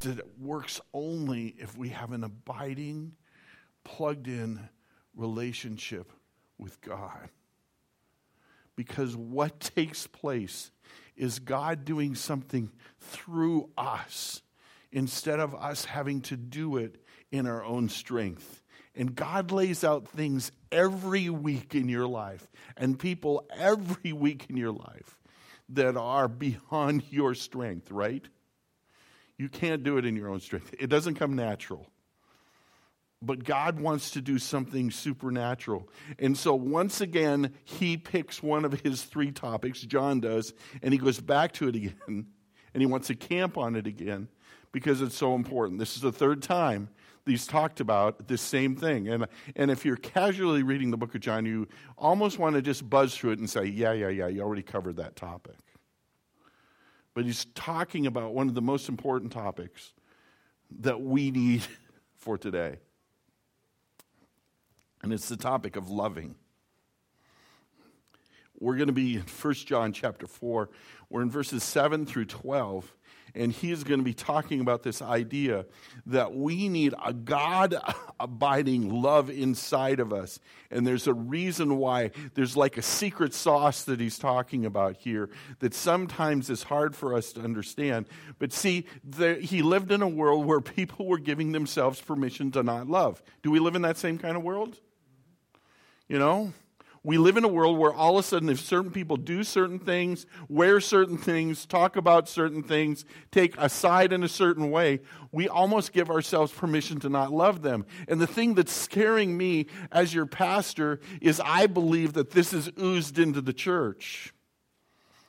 that works only if we have an abiding, plugged in relationship with God. Because what takes place is God doing something through us instead of us having to do it in our own strength. And God lays out things every week in your life and people every week in your life that are beyond your strength, right? You can't do it in your own strength. It doesn't come natural. But God wants to do something supernatural. And so, once again, he picks one of his three topics, John does, and he goes back to it again, and he wants to camp on it again because it's so important. This is the third time he's talked about this same thing. And, and if you're casually reading the book of John, you almost want to just buzz through it and say, yeah, yeah, yeah, you already covered that topic. But he's talking about one of the most important topics that we need for today. And it's the topic of loving. We're going to be in 1 John chapter 4. We're in verses 7 through 12 and he's going to be talking about this idea that we need a God abiding love inside of us. And there's a reason why there's like a secret sauce that he's talking about here that sometimes is hard for us to understand. But see, the, he lived in a world where people were giving themselves permission to not love. Do we live in that same kind of world? You know? We live in a world where all of a sudden, if certain people do certain things, wear certain things, talk about certain things, take a side in a certain way, we almost give ourselves permission to not love them. And the thing that's scaring me as your pastor is I believe that this is oozed into the church.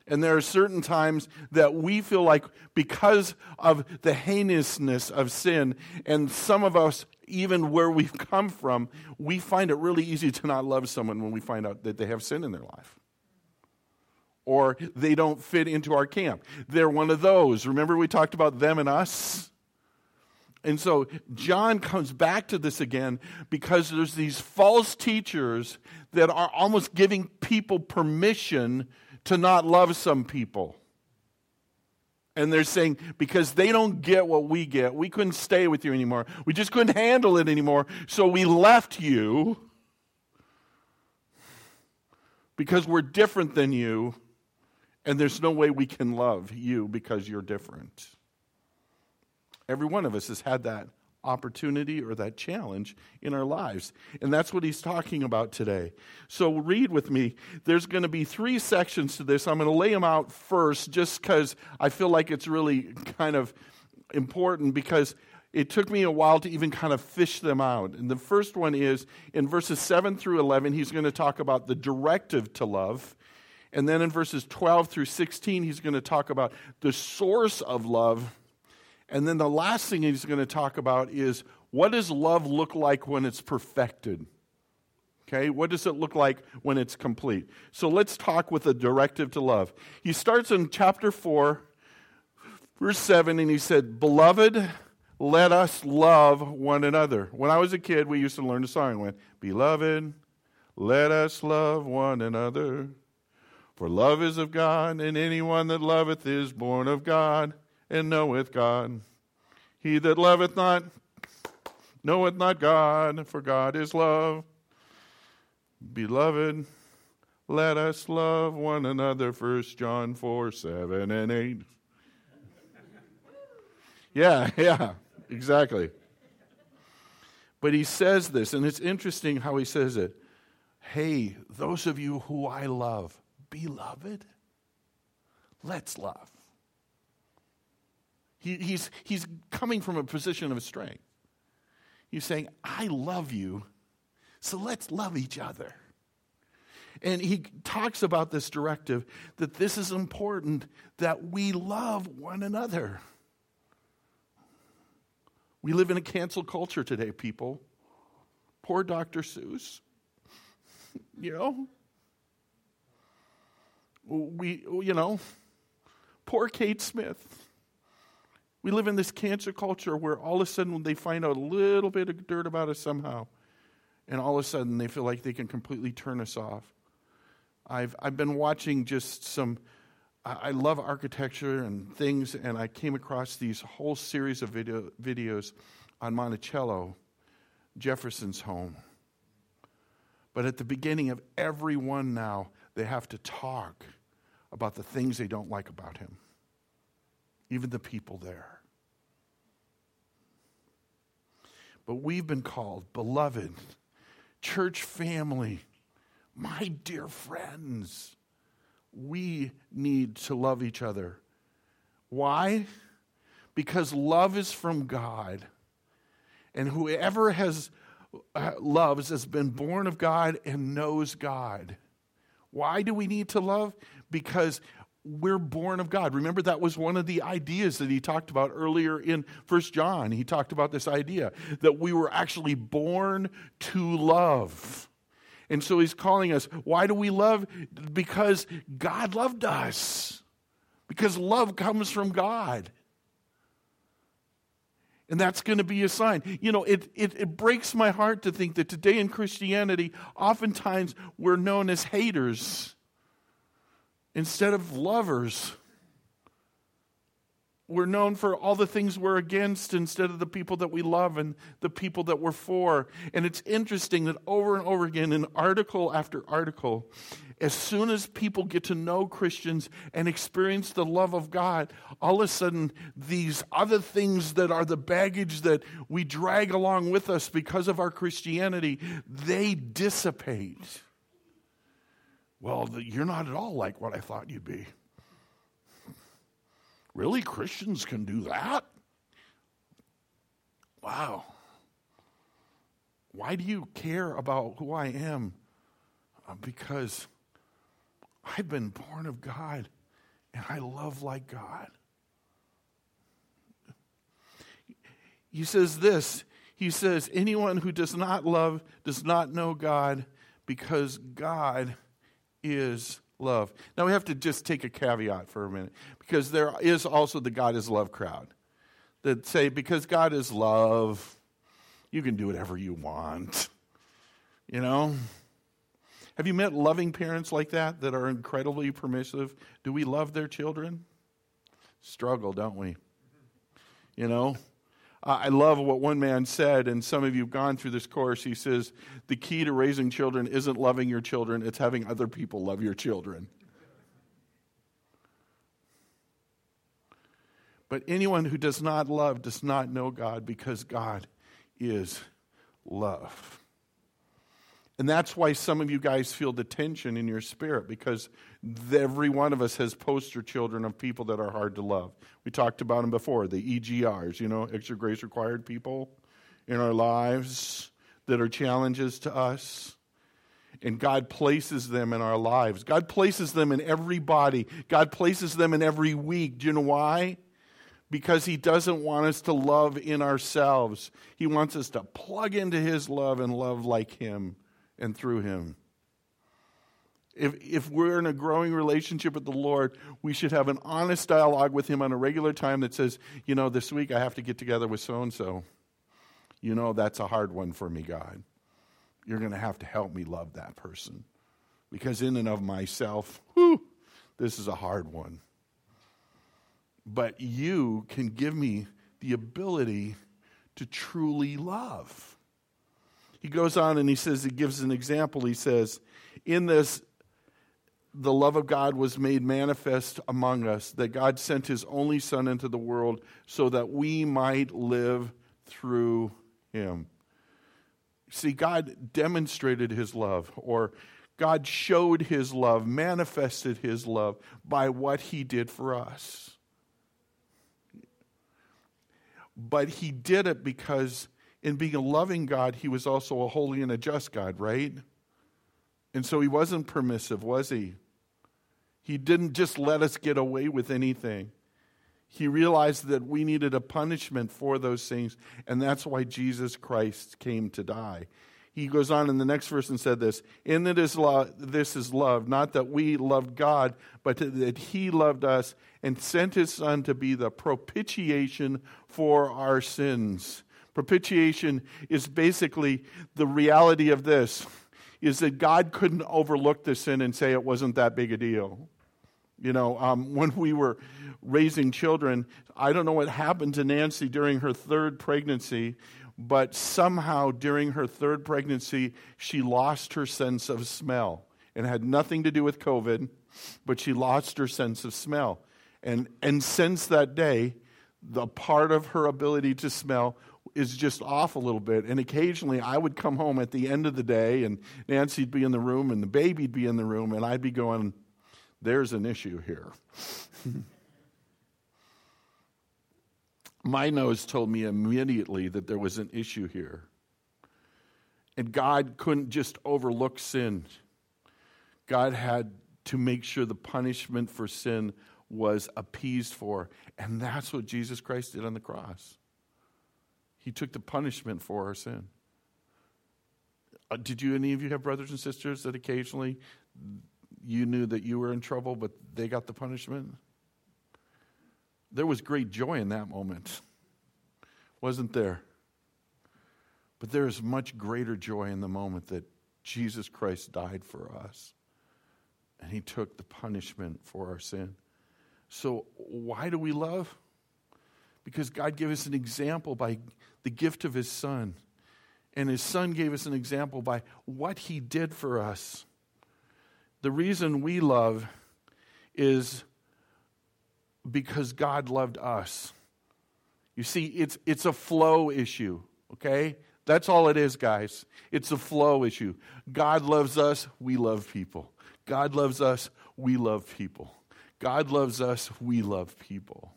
And there are certain times that we feel like because of the heinousness of sin, and some of us, even where we've come from, we find it really easy to not love someone when we find out that they have sin in their life. Or they don't fit into our camp. They're one of those. Remember, we talked about them and us? And so John comes back to this again because there's these false teachers that are almost giving people permission to not love some people. And they're saying, because they don't get what we get, we couldn't stay with you anymore. We just couldn't handle it anymore. So we left you because we're different than you, and there's no way we can love you because you're different. Every one of us has had that opportunity or that challenge in our lives. And that's what he's talking about today. So read with me. There's going to be three sections to this. I'm going to lay them out first just because I feel like it's really kind of important because it took me a while to even kind of fish them out. And the first one is in verses 7 through 11, he's going to talk about the directive to love. And then in verses 12 through 16, he's going to talk about the source of love and then the last thing he's going to talk about is what does love look like when it's perfected? Okay, what does it look like when it's complete? So let's talk with a directive to love. He starts in chapter 4, verse 7, and he said, Beloved, let us love one another. When I was a kid, we used to learn a song. It went, Beloved, let us love one another. For love is of God, and anyone that loveth is born of God and knoweth God. He that loveth not knoweth not God, for God is love. Beloved, let us love one another. First John 4 7 and 8. Yeah, yeah, exactly. But he says this, and it's interesting how he says it. Hey, those of you who I love, beloved, let's love. He, he's, he's coming from a position of strength. He's saying, I love you, so let's love each other. And he talks about this directive that this is important that we love one another. We live in a cancel culture today, people. Poor Dr. Seuss. you know? We, you know, poor Kate Smith. We live in this cancer culture where all of a sudden they find out a little bit of dirt about us somehow, and all of a sudden they feel like they can completely turn us off. I've, I've been watching just some I love architecture and things, and I came across these whole series of video, videos on Monticello, Jefferson's home. But at the beginning of every one now, they have to talk about the things they don't like about him, even the people there. But we've been called, beloved, church family, my dear friends we need to love each other. Why? Because love is from God. And whoever has uh, loves has been born of God and knows God. Why do we need to love? Because we're born of God. Remember that was one of the ideas that he talked about earlier in First John. He talked about this idea that we were actually born to love. And so he's calling us. Why do we love? Because God loved us. Because love comes from God. And that's going to be a sign. You know, it, it, it, breaks my heart to think that today in Christianity, oftentimes we're known as haters instead of lovers we're known for all the things we're against instead of the people that we love and the people that we're for. And it's interesting that over and over again, in article after article, as soon as people get to know Christians and experience the love of God, all of a sudden, these other things that are the baggage that we drag along with us because of our Christianity, they dissipate. Well, you're not at all like what I thought you'd be. Really? Christians can do that? Wow. Why do you care about who I am? Uh, because I've been born of God and I love like God. He says this He says, Anyone who does not love does not know God because God is love. Now we have to just take a caveat for a minute because there is also the God is love crowd that say because God is love, you can do whatever you want. You know? Have you met loving parents like that that are incredibly permissive? Do we love their children? Struggle, don't we? You know? Uh, I love what one man said, and some of you have gone through this course. He says, The key to raising children isn't loving your children, it's having other people love your children. But anyone who does not love does not know God because God is love. And that's why some of you guys feel the tension in your spirit because every one of us has poster children of people that are hard to love. We talked about them before, the EGRs, you know, extra grace required people in our lives that are challenges to us. And God places them in our lives. God places them in every body. God places them in every week. Do you know why? Because He doesn't want us to love in ourselves. He wants us to plug into His love and love like Him and through him. If, if we're in a growing relationship with the Lord, we should have an honest dialogue with Him on a regular time that says, you know, this week I have to get together with so and so. You know, that's a hard one for me, God. You're going to have to help me love that person. Because in and of myself, whew, this is a hard one. But you can give me the ability to truly love. He goes on and he says, he gives an example. He says, In this, the love of God was made manifest among us, that God sent his only Son into the world so that we might live through him. See, God demonstrated his love, or God showed his love, manifested his love by what he did for us. But he did it because in being a loving God, he was also a holy and a just God, right? And so he wasn't permissive, was he? He didn't just let us get away with anything. He realized that we needed a punishment for those things, and that's why Jesus Christ came to die. He goes on in the next verse and said this In that is love, this is love, not that we loved God, but that He loved us and sent His Son to be the propitiation for our sins. Propitiation is basically the reality of this is that God couldn't overlook the sin and say it wasn't that big a deal. You know, um, when we were raising children, I don't know what happened to Nancy during her third pregnancy, but somehow during her third pregnancy, she lost her sense of smell. It had nothing to do with COVID, but she lost her sense of smell. And, and since that day, the part of her ability to smell is just off a little bit. And occasionally I would come home at the end of the day and Nancy'd be in the room and the baby'd be in the room and I'd be going, there's an issue here. My nose told me immediately that there was an issue here. And God couldn't just overlook sin. God had to make sure the punishment for sin was appeased for. And that's what Jesus Christ did on the cross. He took the punishment for our sin. Uh, did you, any of you have brothers and sisters that occasionally you knew that you were in trouble, but they got the punishment? There was great joy in that moment, wasn't there? But there is much greater joy in the moment that Jesus Christ died for us and he took the punishment for our sin. So, why do we love? Because God gave us an example by the gift of his son. And his son gave us an example by what he did for us. The reason we love is because God loved us. You see, it's, it's a flow issue, okay? That's all it is, guys. It's a flow issue. God loves us, we love people. God loves us, we love people. God loves us, we love people.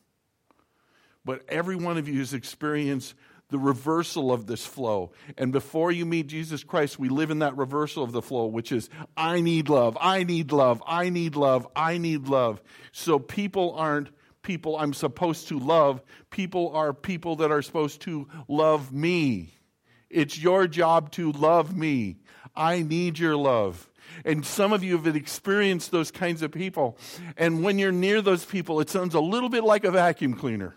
But every one of you has experienced the reversal of this flow. And before you meet Jesus Christ, we live in that reversal of the flow, which is I need love, I need love, I need love, I need love. So people aren't people I'm supposed to love, people are people that are supposed to love me. It's your job to love me. I need your love. And some of you have experienced those kinds of people. And when you're near those people, it sounds a little bit like a vacuum cleaner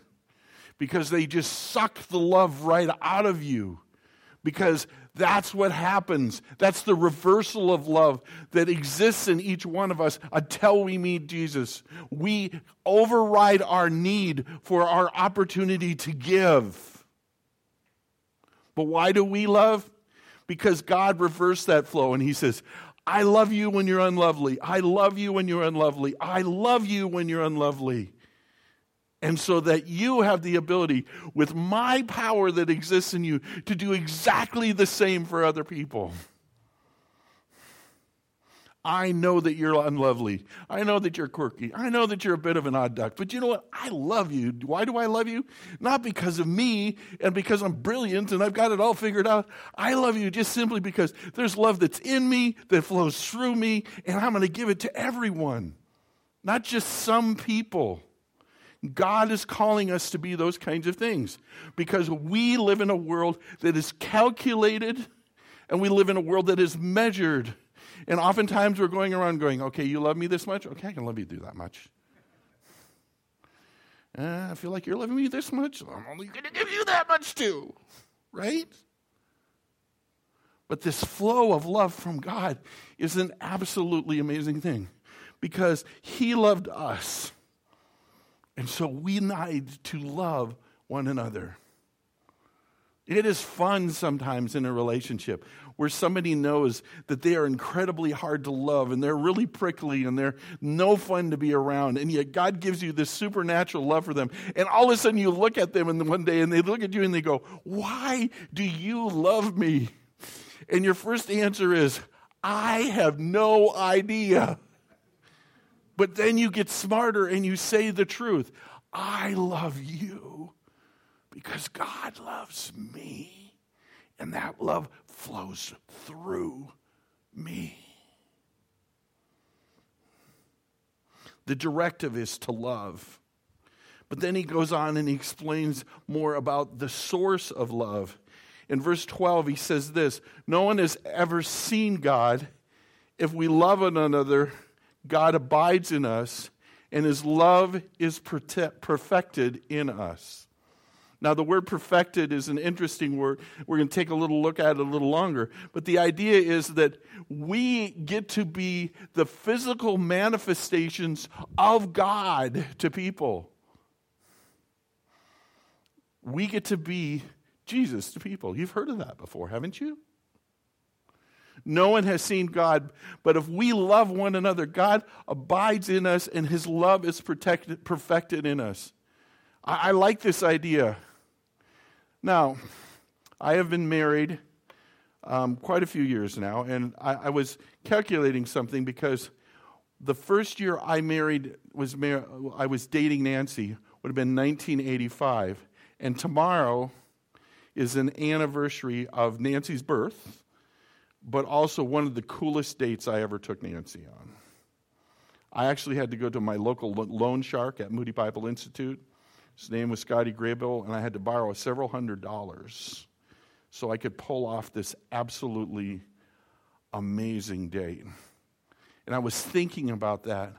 because they just suck the love right out of you. Because that's what happens. That's the reversal of love that exists in each one of us until we meet Jesus. We override our need for our opportunity to give. But why do we love? Because God reversed that flow and He says, I love you when you're unlovely. I love you when you're unlovely. I love you when you're unlovely. And so that you have the ability, with my power that exists in you, to do exactly the same for other people. I know that you're unlovely. I know that you're quirky. I know that you're a bit of an odd duck. But you know what? I love you. Why do I love you? Not because of me and because I'm brilliant and I've got it all figured out. I love you just simply because there's love that's in me, that flows through me, and I'm going to give it to everyone, not just some people. God is calling us to be those kinds of things because we live in a world that is calculated and we live in a world that is measured and oftentimes we're going around going, okay, you love me this much? Okay, I can love you do that much. Uh, I feel like you're loving me this much. I'm only going to give you that much too. Right? But this flow of love from God is an absolutely amazing thing because He loved us. And so we need to love one another. It is fun sometimes in a relationship where somebody knows that they are incredibly hard to love and they're really prickly and they're no fun to be around. And yet God gives you this supernatural love for them. And all of a sudden you look at them and one day and they look at you and they go, Why do you love me? And your first answer is, I have no idea. But then you get smarter and you say the truth. I love you because God loves me. And that love flows through me. The directive is to love. But then he goes on and he explains more about the source of love. In verse 12, he says this No one has ever seen God. If we love one another, God abides in us, and his love is perfected in us. Now, the word perfected is an interesting word. We're going to take a little look at it a little longer. But the idea is that we get to be the physical manifestations of God to people. We get to be Jesus to people. You've heard of that before, haven't you? No one has seen God, but if we love one another, God abides in us and his love is protected, perfected in us. I, I like this idea. Now, I have been married um, quite a few years now, and I, I, was calculating something because the first year I married was mar- I was dating Nancy would have been 1985, and tomorrow is an anniversary of Nancy's birth, but also one of the coolest dates I ever took Nancy on. I actually had to go to my local loan shark at Moody Bible Institute. His name was Scotty Graybill, and I had to borrow several hundred dollars so I could pull off this absolutely amazing date. And I was thinking about that,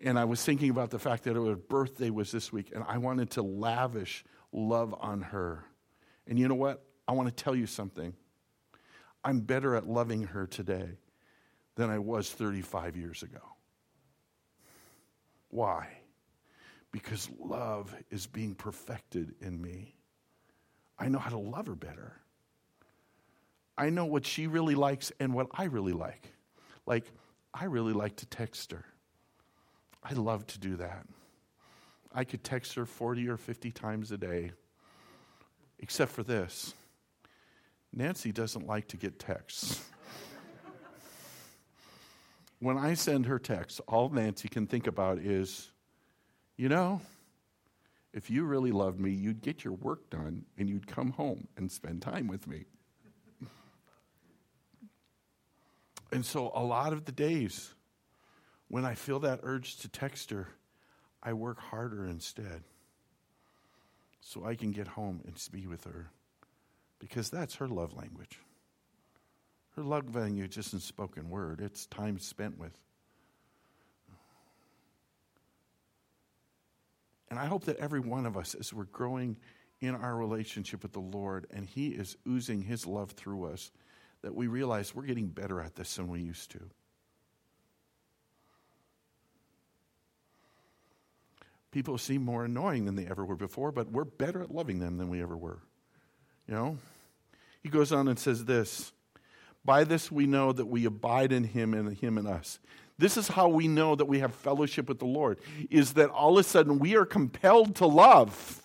and I was thinking about the fact that her birthday was this week, and I wanted to lavish love on her. And you know what? I want to tell you something. I'm better at loving her today than I was 35 years ago. Why? Because love is being perfected in me. I know how to love her better. I know what she really likes and what I really like. Like, I really like to text her. I love to do that. I could text her 40 or 50 times a day except for this Nancy doesn't like to get texts. when I send her texts, all Nancy can think about is, you know, if you really loved me, you'd get your work done and you'd come home and spend time with me. and so, a lot of the days when I feel that urge to text her, I work harder instead so I can get home and be with her because that's her love language. Her love language isn't spoken word, it's time spent with. And I hope that every one of us, as we're growing in our relationship with the Lord and He is oozing His love through us, that we realize we're getting better at this than we used to. people seem more annoying than they ever were before, but we're better at loving them than we ever were. You know? He goes on and says this By this we know that we abide in him and him in us. This is how we know that we have fellowship with the Lord, is that all of a sudden we are compelled to love.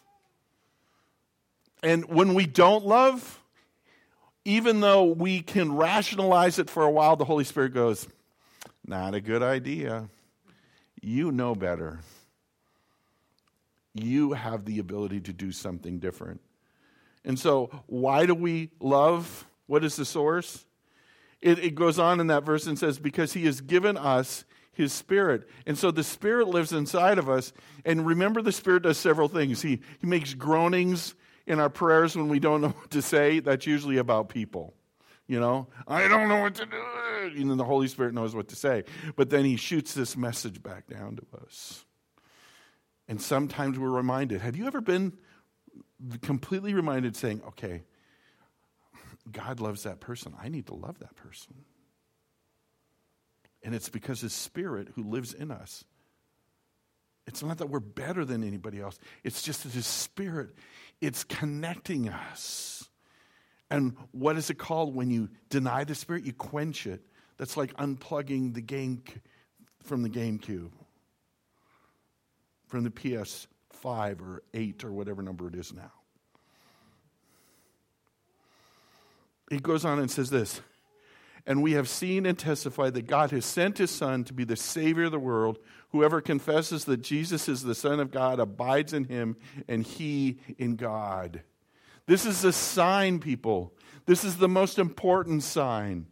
And when we don't love, even though we can rationalize it for a while, the Holy Spirit goes, Not a good idea. You know better you have the ability to do something different. And so, why do we love? What is the source? It, it, goes on in that verse and says, Because he has given us his spirit. And so the spirit lives inside of us. And remember, the spirit does several things. He, he makes groanings in our prayers when we don't know what to say. That's usually about people. You know, I don't know what to do. And then the Holy Spirit knows what to say. But then he shoots this message back down to us. And sometimes we're reminded. Have you ever been completely reminded saying, okay, God loves that person. I need to love that person. And it's because His Spirit who lives in us. It's not that we're better than anybody else. It's just that His Spirit, it's connecting us. And what is it called when you deny the Spirit? You quench it. That's like unplugging the game from the GameCube from the PS5 or 8 or whatever number it is now. He goes on and says this And we have seen and testified that God has sent his Son to be the Savior of the world. Whoever confesses that Jesus is the Son of God abides in him, and he in God. This is a sign, people. This is the most important sign.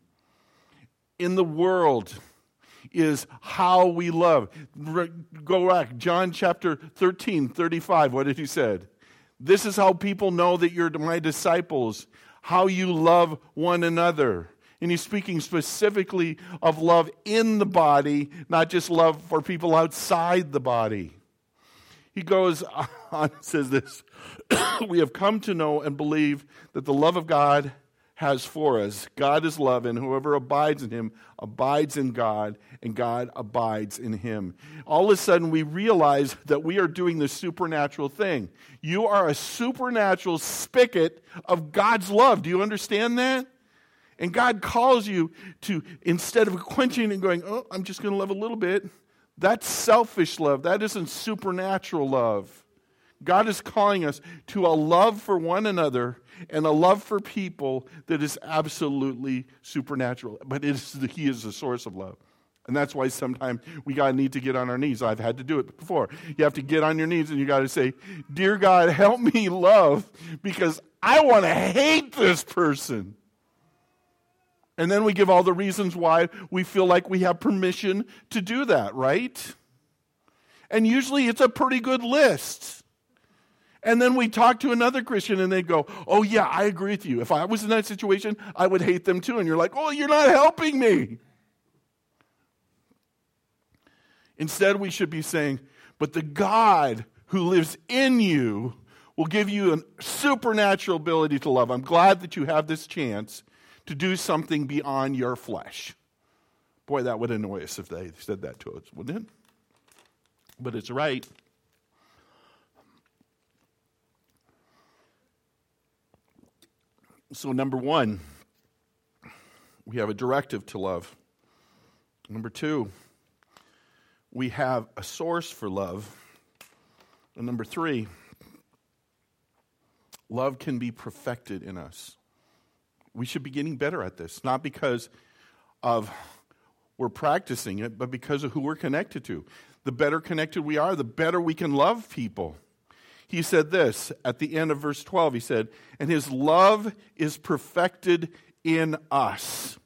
In the world, is how we love. Go back, John chapter 13, 35. What did he said? This is how people know that you're my disciples, how you love one another. And he's speaking specifically of love in the body, not just love for people outside the body. He goes on, says this We have come to know and believe that the love of God has for us. God is love, and whoever abides in him abides in God, and God abides in him. All of a sudden, we realize that we are doing the supernatural thing. You are a supernatural spigot of God's love. Do you understand that? And God calls you to, instead of quenching and going, oh, I'm just going to love a little bit, that's selfish love. That isn't supernatural love. God is calling us to a love for one another and a love for people that is absolutely supernatural. But is He is the source of love. And that's why sometimes we got to need to get on our knees. I've had to do it before. You have to get on your knees and you got to say, Dear God, help me love because I want to hate this person. And then we give all the reasons why we feel like we have permission to do that, right? And usually it's a pretty good list. And then we talk to another Christian and they go, Oh, yeah, I agree with you. If I was in that situation, I would hate them too. And you're like, Oh, you're not helping me. Instead, we should be saying, But the God who lives in you will give you a supernatural ability to love. I'm glad that you have this chance to do something beyond your flesh. Boy, that would annoy us if they said that to us, wouldn't it? But it's right. So, number one, we have a directive to love. Number two, we have a source for love. And number three, love can be perfected in us. We should be getting better at this, not because of we're practicing it, but because of who we're connected to. The better connected we are, the better we can love people he said this at the end of verse 12. He said, And his love is perfected in us.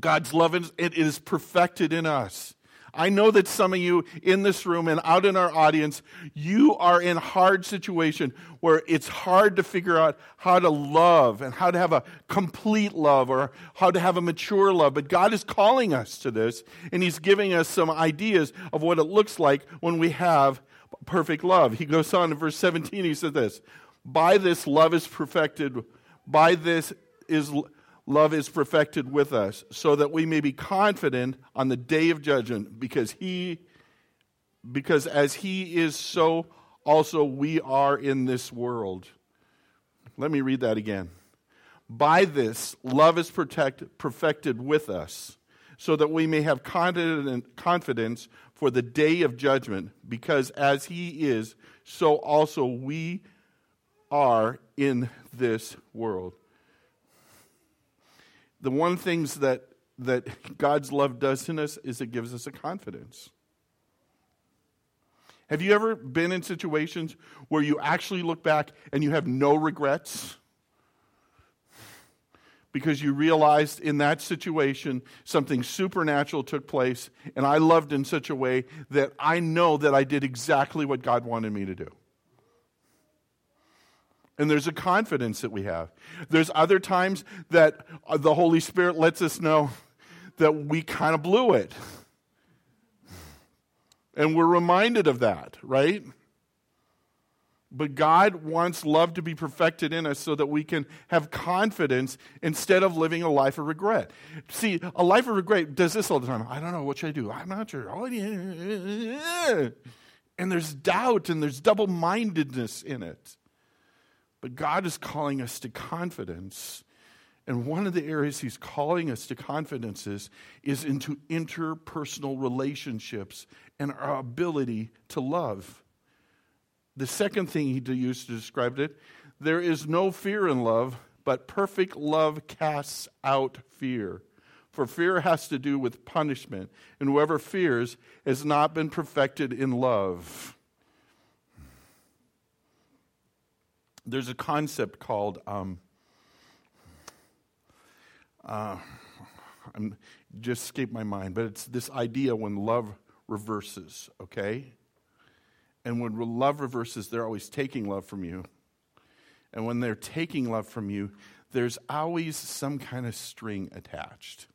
God's love is, it is perfected in us. I know that some of you in this room and out in our audience, you are in hard situation where it's hard to figure out how to love and how to have a complete love or how to have a mature love. But God is calling us to this and He's giving us some ideas of what it looks like when we have perfect love. He goes on in verse 17, he says this By this love is perfected, by this is love is perfected with us, so that we may be confident on the day of judgment, because he because as he is so also we are in this world. Let me read that again. By this love is protect, perfected with us, so that we may have confidence for the day of judgment, because as he is, so also we are in this world. The one things that that God's love does in us is it gives us a confidence. Have you ever been in situations where you actually look back and you have no regrets? Because you realized in that situation something supernatural took place, and I loved in such a way that I know that I did exactly what God wanted me to do. And there's a confidence that we have. There's other times that uh, the Holy Spirit lets us know that we kind of blew it. And we're reminded of that, right? But God wants love to be perfected in us so that we can have confidence instead of living a life of regret. See, a life of regret does this all the time. I don't know. What should I do? I'm not sure. Oh. And there's doubt and there's double mindedness in it. But God is calling us to confidence. And one of the areas He's calling us to confidence is, is into interpersonal relationships and our ability to love. The second thing he used to describe it there is no fear in love, but perfect love casts out fear. For fear has to do with punishment, and whoever fears has not been perfected in love. There's a concept called, um, uh, I'm, just escaped my mind, but it's this idea when love reverses, okay? And when love reverses, they're always taking love from you. And when they're taking love from you, there's always some kind of string attached.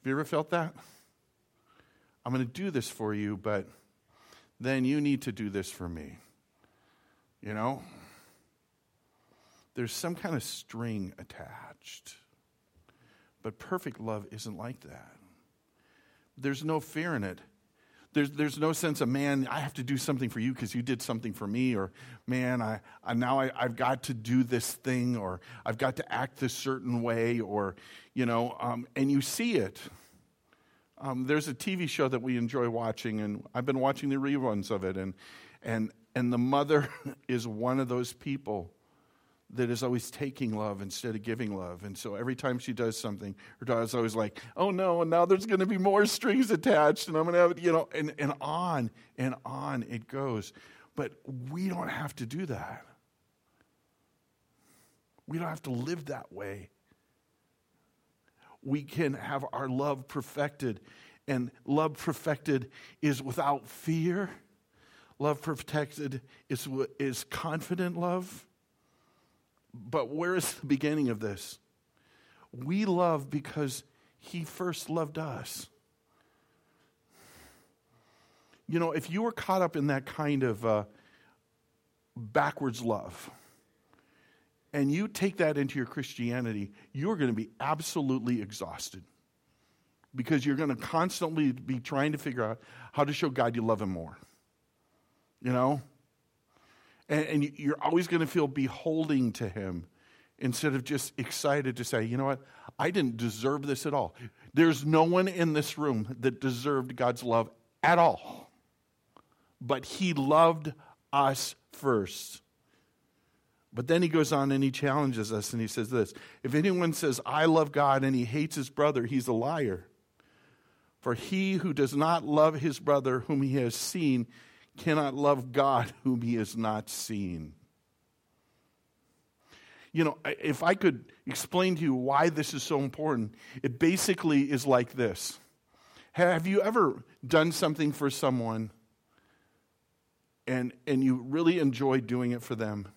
Have you ever felt that? I'm going to do this for you, but then you need to do this for me. You know? There's some kind of string attached. But perfect love isn't like that. There's no fear in it. There's, there's no sense of, man, I have to do something for you because you did something for me, or man, I, I now I, I've got to do this thing, or I've got to act this certain way, or, you know, um, and you see it. Um, there's a TV show that we enjoy watching, and I've been watching the reruns of it, and, and, and the mother is one of those people that is always taking love instead of giving love. And so every time she does something, her daughter's always like, oh no, and now there's going to be more strings attached, and I'm going to have, you know, and, and on and on it goes. But we don't have to do that. We don't have to live that way. We can have our love perfected, and love perfected is without fear. Love perfected is, is confident love but where is the beginning of this? We love because he first loved us. You know, if you were caught up in that kind of uh, backwards love, and you take that into your Christianity, you're going to be absolutely exhausted because you're going to constantly be trying to figure out how to show God you love Him more. You know? And, and you're always going to feel beholding to him instead of just excited to say, you know what, I didn't deserve this at all. There's no one in this room that deserved God's love at all. But he loved us first. But then he goes on and he challenges us and he says this If anyone says, I love God and he hates his brother, he's a liar. For he who does not love his brother whom he has seen cannot love God whom he has not seen. You know, if I could explain to you why this is so important, it basically is like this. Have you ever done something for someone and, and you really enjoy doing it for them?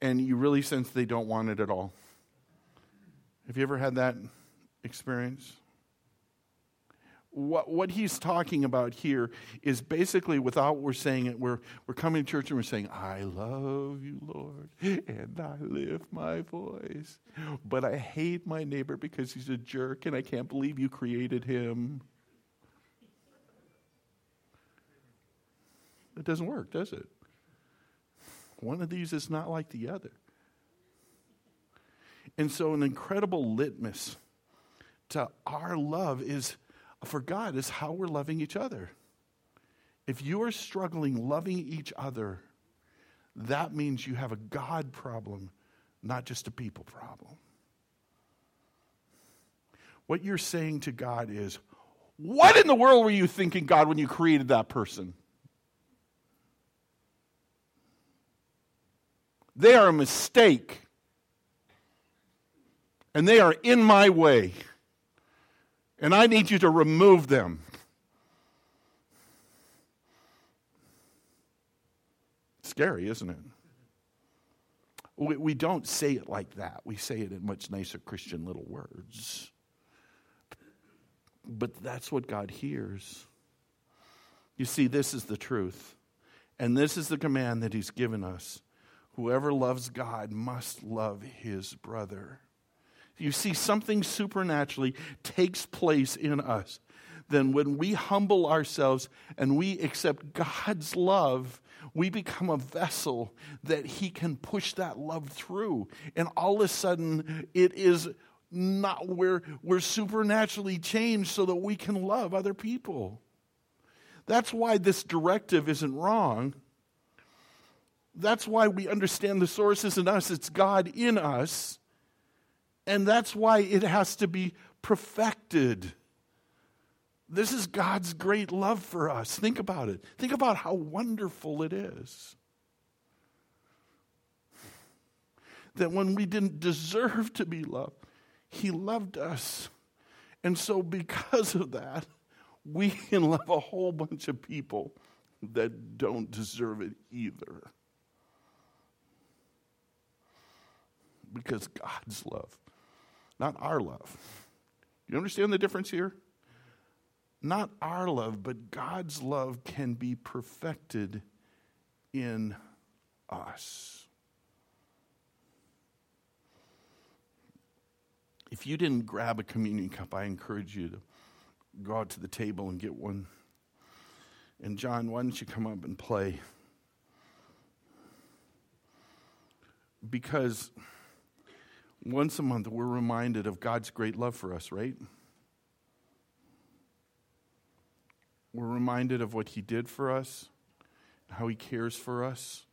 And you really sense they don't want it at all? Have you ever had that experience? What, what he's talking about here is basically, without we're saying it, we're, we're coming to church and we're saying, I love you, Lord, and I lift my voice. But I hate my neighbor because he's a jerk and I can't believe you created him. It doesn't work, does it? One of these is not like the other. And so, an incredible litmus to our love is for God is how we're loving each other. If you are struggling loving each other, that means you have a God problem, not just a people problem. What you're saying to God is, What in the world were you thinking, God, when you created that person? They are a mistake, and they are in my way and I need you to remove them. Scary, isn't it? We, we don't say it like that. We say it in much nicer Christian little words. But that's what God hears. You see, this is the truth. And this is the command that He's given us. Whoever loves God must love his brother you see something supernaturally takes place in us, then when we humble ourselves and we accept God's love, we become a vessel that He can push that love through. And all of a sudden, it is not we're, we're supernaturally changed so that we can love other people. That's why this directive isn't wrong. That's why we understand the source isn't us, it's God in us. And that's why it has to be perfected. This is God's great love for us. Think about it. Think about how wonderful it is. That when we didn't deserve to be loved, He loved us. And so, because of that, we can love a whole bunch of people that don't deserve it either. Because God's love not our love. You understand the difference here? not our love, but God's love can be perfected in us. If you didn't grab a communion cup, I encourage you to go out to the table and get one. And John, why don't you come up and play? Because once a month we're reminded of God's great love for us, right? We're reminded of what He did for us, how He cares for us.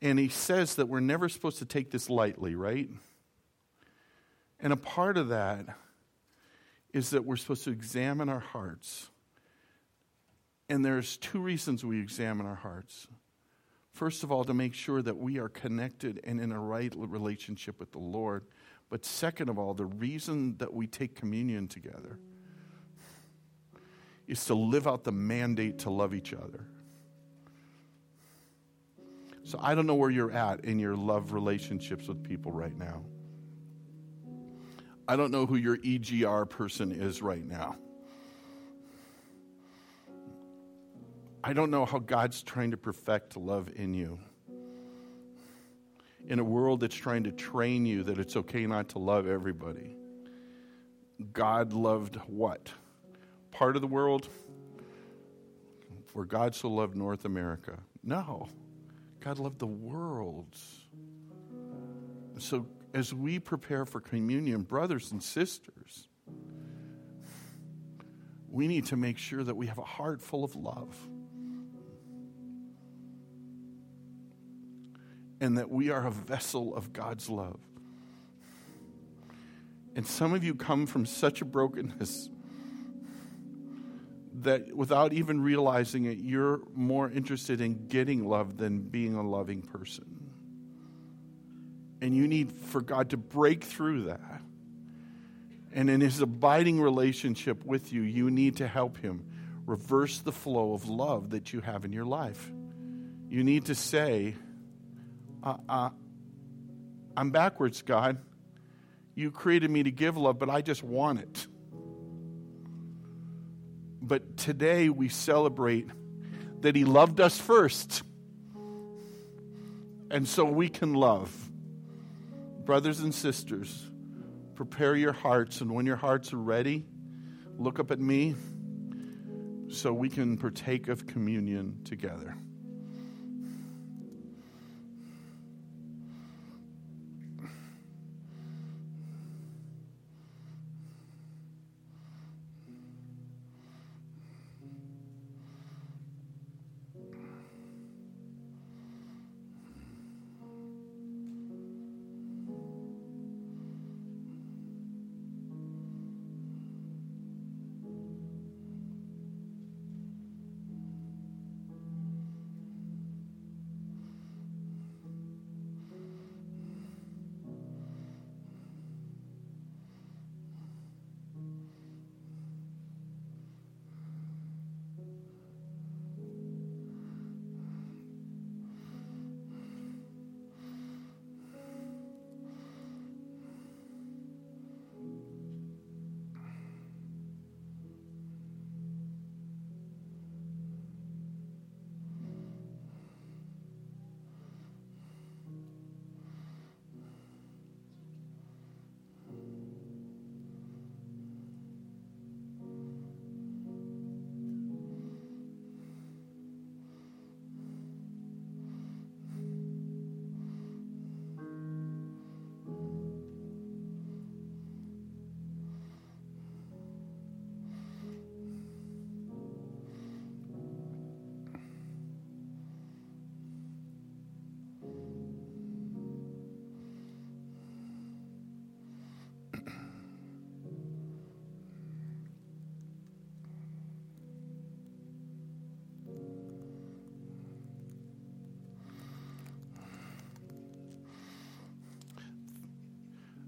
And He says that we're never supposed to take this lightly, right? And a part of that is that we're supposed to examine our hearts. And there's two reasons we examine our hearts. First of all, to make sure that we are connected and in a right relationship with the Lord. But second of all, the reason that we take communion together is to live out the mandate to love each other. So I don't know where you're at in your love relationships with people right now. I don't know who your EGR person is right now. I don't know how God's trying to perfect love in you. In a world that's trying to train you that it's okay not to love everybody. God loved what? Part of the world? For God so loved North America. No. God loved the world. So as we prepare for communion, brothers and sisters, we need to make sure that we have a heart full of love. And that we are a vessel of God's love. And some of you come from such a brokenness that without even realizing it, you're more interested in getting love than being a loving person. And you need for God to break through that. And in his abiding relationship with you, you need to help him reverse the flow of love that you have in your life. You need to say, uh, uh, I'm backwards, God. You created me to give love, but I just want it. But today we celebrate that He loved us first. And so we can love brothers and sisters, prepare your hearts. And when your hearts are ready, look up at me so we can partake of communion together.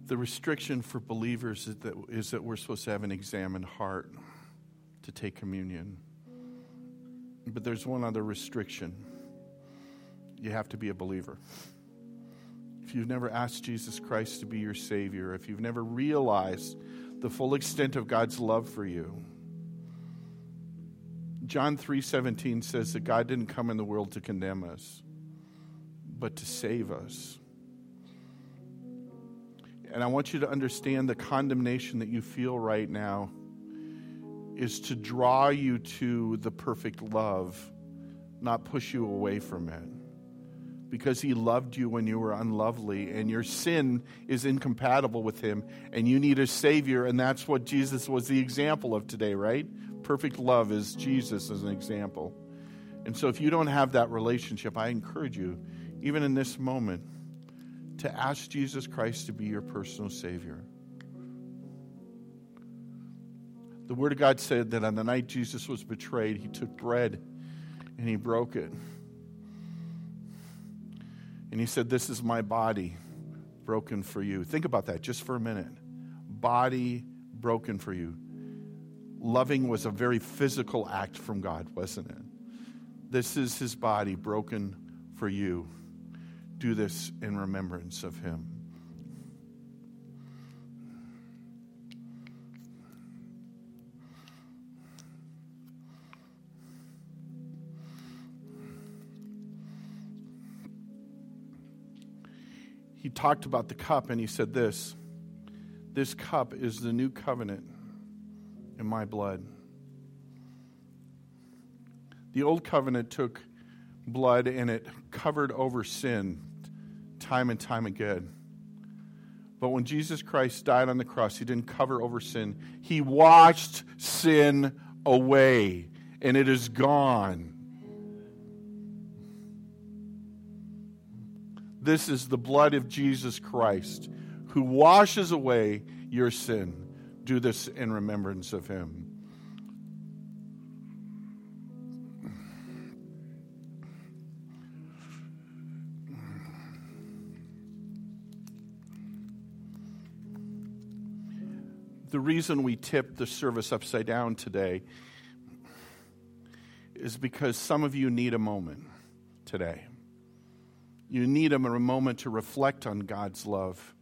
The restriction for believers is that, is that we're supposed to have an examined heart to take communion. But there's one other restriction you have to be a believer. If you've never asked Jesus Christ to be your Savior, if you've never realized the full extent of God's love for you, John 3:17 says that God didn't come in the world to condemn us, but to save us. And I want you to understand the condemnation that you feel right now is to draw you to the perfect love, not push you away from it. Because he loved you when you were unlovely, and your sin is incompatible with him, and you need a Savior, and that's what Jesus was the example of today, right? Perfect love is Jesus as an example. And so, if you don't have that relationship, I encourage you, even in this moment, to ask Jesus Christ to be your personal Savior. The Word of God said that on the night Jesus was betrayed, he took bread and he broke it. And he said, This is my body broken for you. Think about that just for a minute. Body broken for you. Loving was a very physical act from God, wasn't it? This is his body broken for you. Do this in remembrance of him. he talked about the cup and he said this This cup is the new covenant in my blood. The old covenant took blood and it covered over sin time and time again. But when Jesus Christ died on the cross, he didn't cover over sin, he washed sin away, and it is gone. This is the blood of Jesus Christ who washes away your sin. Do this in remembrance of him. The reason we tipped the service upside down today is because some of you need a moment today. You need a moment to reflect on God's love,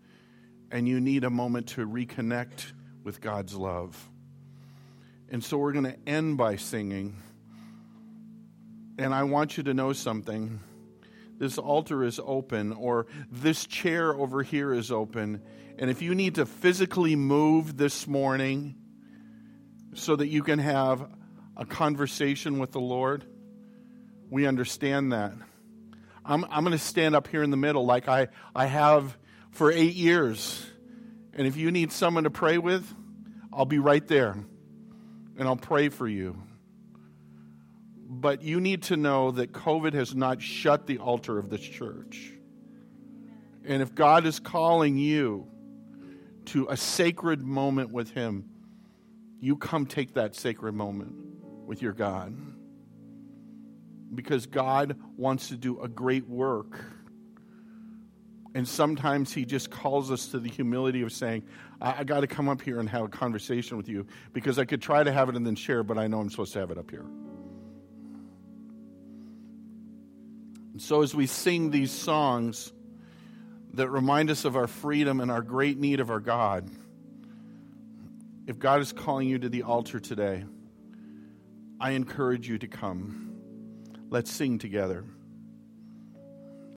and you need a moment to reconnect with God's love. And so we're going to end by singing. And I want you to know something. This altar is open, or this chair over here is open. And if you need to physically move this morning so that you can have a conversation with the Lord, we understand that. I'm, I'm going to stand up here in the middle like I, I have for eight years. And if you need someone to pray with, I'll be right there and I'll pray for you. But you need to know that COVID has not shut the altar of this church. And if God is calling you to a sacred moment with Him, you come take that sacred moment with your God because God wants to do a great work. And sometimes He just calls us to the humility of saying, I, I got to come up here and have a conversation with you because I could try to have it and then share, but I know I'm supposed to have it up here. And so as we sing these songs that remind us of our freedom and our great need of our God, if God is calling you to the altar today, I encourage you to come. Let's sing together.